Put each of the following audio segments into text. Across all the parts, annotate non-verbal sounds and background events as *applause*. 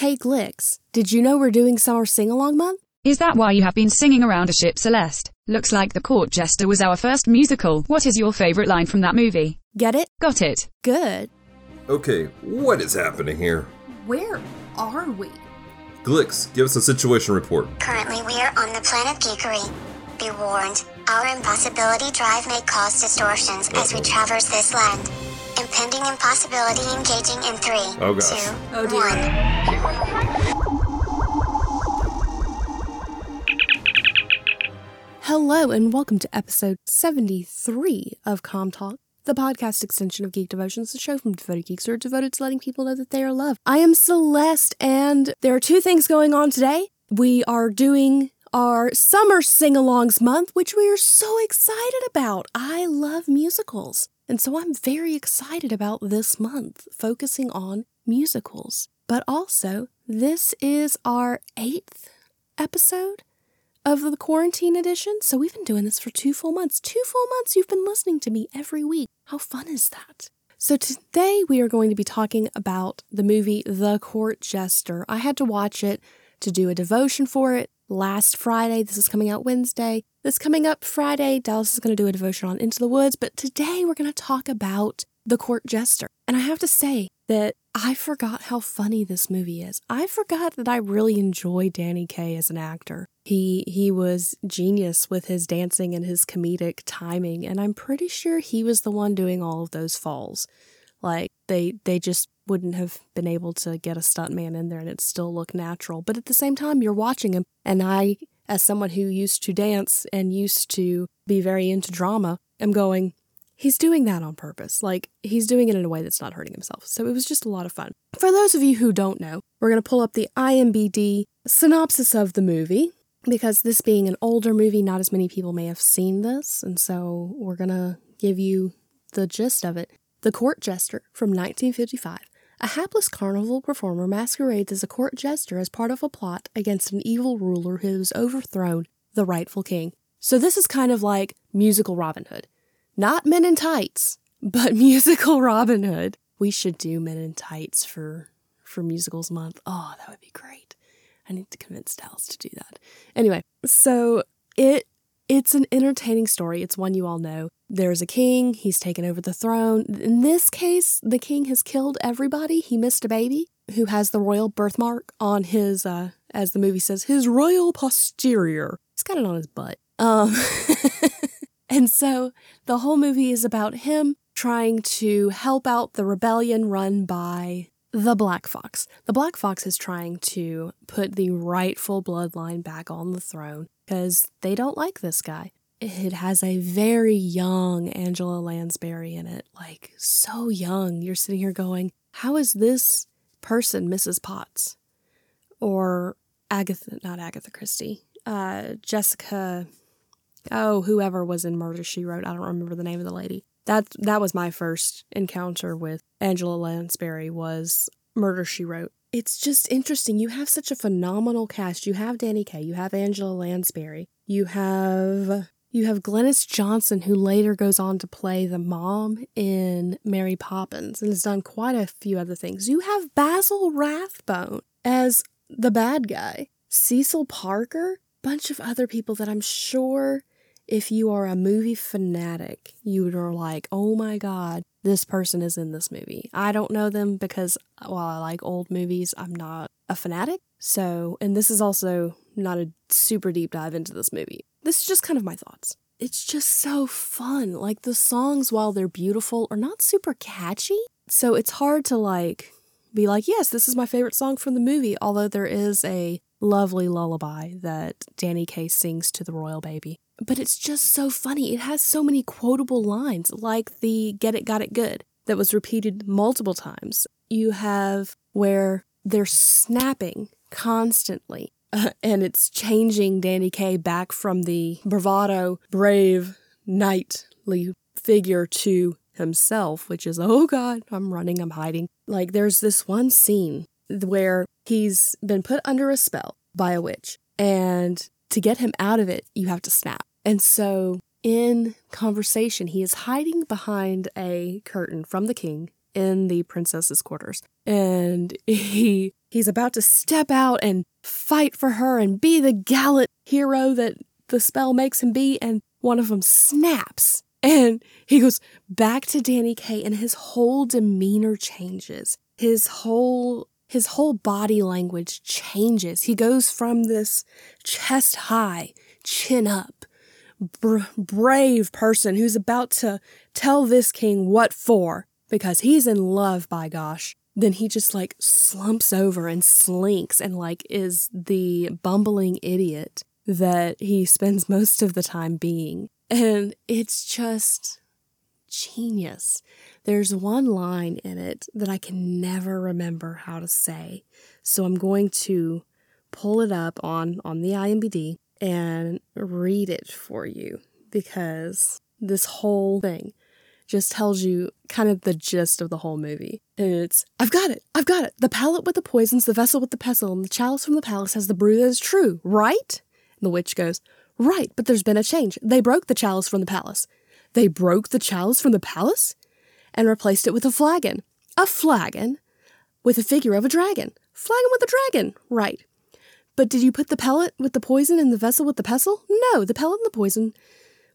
Hey Glix, did you know we're doing Summer Sing Along Month? Is that why you have been singing around a ship, Celeste? Looks like The Court Jester was our first musical. What is your favorite line from that movie? Get it? Got it. Good. Okay, what is happening here? Where are we? Glix, give us a situation report. Currently, we are on the planet Geekery. Be warned, our impossibility drive may cause distortions as we traverse this land. Impending impossibility engaging in three, Oh, gosh. two, Oh, dear. one. Hello and welcome to episode 73 of Com Talk, the podcast extension of Geek Devotions, the show from devoted geeks who are devoted to letting people know that they are loved. I am Celeste, and there are two things going on today. We are doing our summer sing-alongs month, which we are so excited about. I love musicals, and so I'm very excited about this month, focusing on musicals. But also, this is our eighth episode of the quarantine edition. So we've been doing this for two full months. Two full months you've been listening to me every week. How fun is that? So today we are going to be talking about the movie The Court Jester. I had to watch it to do a devotion for it last Friday. This is coming out Wednesday. This coming up Friday, Dallas is going to do a devotion on Into the Woods, but today we're going to talk about The Court Jester. And I have to say that I forgot how funny this movie is. I forgot that I really enjoy Danny Kaye as an actor. He he was genius with his dancing and his comedic timing, and I'm pretty sure he was the one doing all of those falls. Like they they just wouldn't have been able to get a stuntman in there and it still look natural. But at the same time, you're watching him, and I, as someone who used to dance and used to be very into drama, am going, he's doing that on purpose. Like he's doing it in a way that's not hurting himself. So it was just a lot of fun. For those of you who don't know, we're going to pull up the IMBD synopsis of the movie because this being an older movie, not as many people may have seen this. And so we're going to give you the gist of it. The Court Jester from 1955. A hapless carnival performer masquerades as a court jester as part of a plot against an evil ruler who has overthrown the rightful king. So this is kind of like musical Robin Hood not Men in Tights, *laughs* but musical Robin Hood. We should do Men in Tights for for musicals month. Oh, that would be great. I need to convince Dallas to do that. Anyway, so it it's an entertaining story. It's one you all know. There's a king, he's taken over the throne. In this case, the king has killed everybody. He missed a baby who has the royal birthmark on his uh as the movie says, his royal posterior. He's got it on his butt. Um *laughs* And so the whole movie is about him trying to help out the rebellion run by the Black Fox. The Black Fox is trying to put the rightful bloodline back on the throne because they don't like this guy. It has a very young Angela Lansbury in it, like so young. You're sitting here going, How is this person Mrs. Potts? Or Agatha, not Agatha Christie, uh, Jessica oh, whoever was in Murder She Wrote. I don't remember the name of the lady. That that was my first encounter with Angela Lansbury was Murder She Wrote. It's just interesting. You have such a phenomenal cast. You have Danny Kaye, you have Angela Lansbury, you have you have Glynis Johnson, who later goes on to play the mom in Mary Poppins and has done quite a few other things. You have Basil Rathbone as the bad guy, Cecil Parker, bunch of other people that I'm sure if you are a movie fanatic, you are like, oh my god, this person is in this movie. I don't know them because while I like old movies, I'm not a fanatic. So, and this is also not a super deep dive into this movie. This is just kind of my thoughts. It's just so fun. Like the songs, while they're beautiful, are not super catchy. So it's hard to like be like, yes, this is my favorite song from the movie, although there is a lovely lullaby that Danny Kaye sings to the royal baby. But it's just so funny. It has so many quotable lines, like the Get It, Got It Good, that was repeated multiple times. You have where they're snapping constantly, *laughs* and it's changing Danny Kaye back from the bravado, brave, knightly figure to himself, which is, oh God, I'm running, I'm hiding. Like, there's this one scene where he's been put under a spell by a witch, and to get him out of it, you have to snap. And so, in conversation, he is hiding behind a curtain from the king in the princess's quarters. And *laughs* he he's about to step out and fight for her and be the gallant hero that the spell makes him be and one of them snaps and he goes back to Danny Kaye and his whole demeanor changes. His whole his whole body language changes. He goes from this chest high, chin up, br- brave person who's about to tell this king what for because he's in love, by gosh. Then he just like slumps over and slinks and like is the bumbling idiot that he spends *laughs* most of the time being. And it's just genius. There's one line in it that I can never remember how to say. So I'm going to pull it up on on the IMBD and read it for you because this whole thing just tells you kind of the gist of the whole movie. And it's, I've got it, I've got it. The pallet with the poisons, the vessel with the pestle, and the chalice from the palace has the brew that is true, right? And the witch goes, Right, but there's been a change. They broke the chalice from the palace. They broke the chalice from the palace and replaced it with a flagon. A flagon with a figure of a dragon. Flagon with a dragon, right. But did you put the pellet with the poison in the vessel with the pestle? No, the pellet and the poison.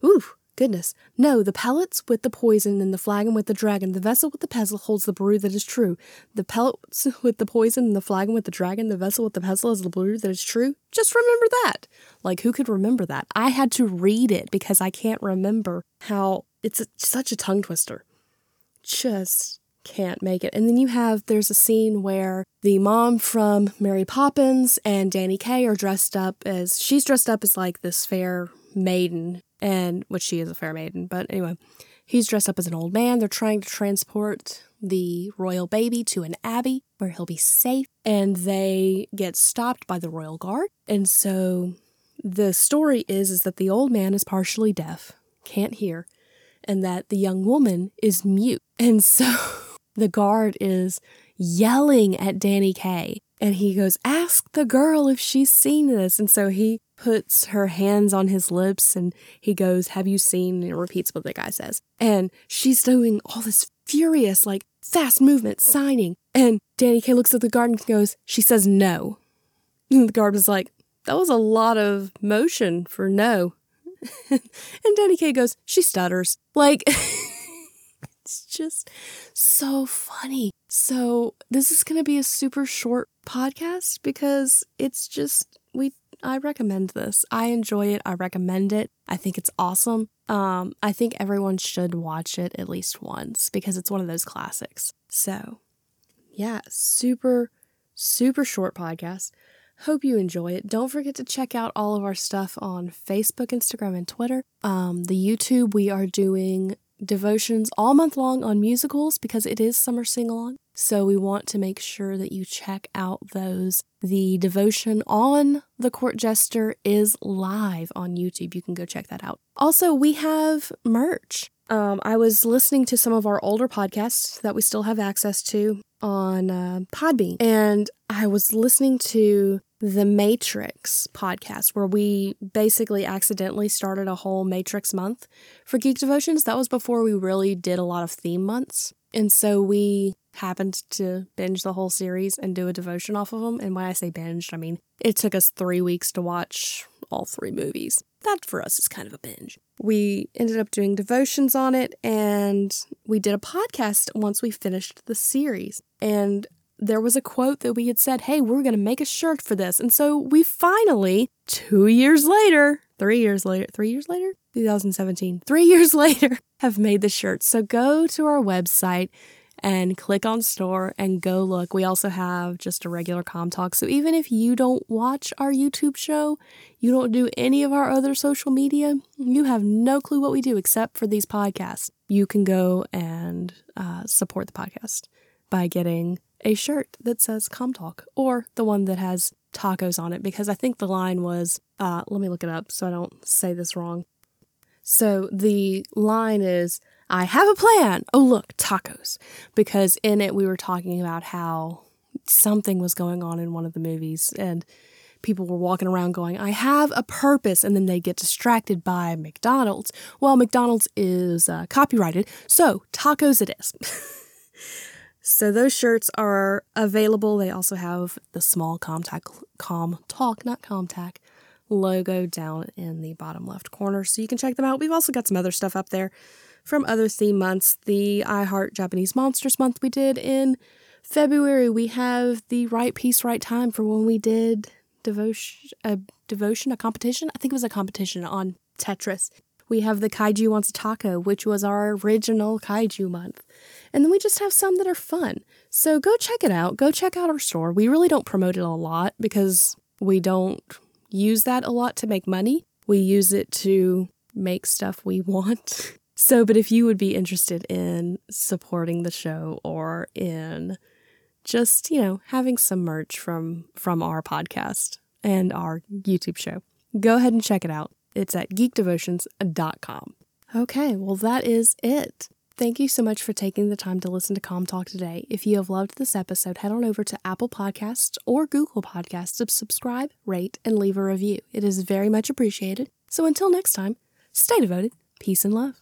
Ooh, goodness. No, the pellets with the poison and the flagon with the dragon. The vessel with the pestle holds the brew that is true. The pellets *laughs* with the poison and the flagon with the dragon. The vessel with the pestle is the brew that is true. Just remember that. Like, who could remember that? I had to read it because I can't remember how it's a, such a tongue twister. Just can't make it. And then you have there's a scene where the mom from Mary Poppins and Danny Kaye are dressed up as she's dressed up as like this fair maiden and which she is a fair maiden, but anyway, he's dressed up as an old man. They're trying to transport the royal baby to an abbey where he'll be safe and they get stopped by the royal guard. And so the story is is that the old man is partially deaf, can't hear, and that the young woman is mute. And so *laughs* the guard is yelling at Danny Kaye and he goes, Ask the girl if she's seen this. And so he puts her hands on his lips and he goes, Have you seen? And repeats what the guy says. And she's doing all this furious, like fast movement, signing. And Danny Kaye looks at the guard and goes, She says no. And the guard was like, That was a lot of motion for no. *laughs* and Danny Kaye goes, She stutters. Like, *laughs* it's just so funny. So, this is going to be a super short podcast because it's just, we, I recommend this. I enjoy it. I recommend it. I think it's awesome. Um, I think everyone should watch it at least once because it's one of those classics. So, yeah, super, super short podcast. Hope you enjoy it. Don't forget to check out all of our stuff on Facebook, Instagram, and Twitter. Um, the YouTube, we are doing devotions all month long on musicals because it is summer sing along. So we want to make sure that you check out those. The devotion on the court jester is live on YouTube. You can go check that out. Also, we have merch. Um, I was listening to some of our older podcasts that we still have access to on uh, Podbean, and I was listening to the Matrix podcast, where we basically accidentally started a whole Matrix month for Geek Devotions. That was before we really did a lot of theme months. And so we happened to binge the whole series and do a devotion off of them. And when I say binged, I mean it took us three weeks to watch all three movies. That for us is kind of a binge. We ended up doing devotions on it and we did a podcast once we finished the series. And there was a quote that we had said, hey, we're going to make a shirt for this. And so we finally, two years later, three years later, three years later, 2017, three *laughs* years later, have made the shirt. So go to our website and click on store and go look. We also have just a regular Com Talk. So even if you don't watch our YouTube show, you don't do any of our other social media, you have no clue what we do except for these podcasts. You can go and uh, support the podcast by getting a shirt that says Com Talk or the one that has tacos on it because I think the line was, uh, let me look it up so I don't say this wrong. So the line is, I have a plan. Oh, look, tacos. Because in it, we were talking about how something was going on in one of the movies and people were walking around going, I have a purpose. And then they get distracted by McDonald's. Well, McDonald's is uh, copyrighted, so tacos it is. *laughs* So those shirts are available. They also have the small Comtac, Com Talk, not Comtac, logo down in the bottom left corner. So you can check them out. We've also got some other stuff up there from other theme months. The I Heart Japanese Monsters month we did in February. We have the Right Piece, Right Time for when we did devotion, a devotion, a competition. I think it was a competition on Tetris. We have the Kaiju Wants a Taco, which was our original Kaiju month. And then we just have some that are fun. So go check it out. Go check out our store. We really don't promote it a lot because we don't use that a lot to make money. We use it to make stuff we *laughs* want. So, but if you would be interested in supporting the show or in just, you know, having some merch from from our podcast and our YouTube show, go ahead and check it out. It's at geekdevotions.com. Okay, well that is it. Thank you so much for taking the time to listen to Com Talk today. If you have loved this episode, head on over to Apple Podcasts or Google Podcasts to subscribe, rate, and leave a review. It is very much appreciated. So until next time, stay devoted, peace and love.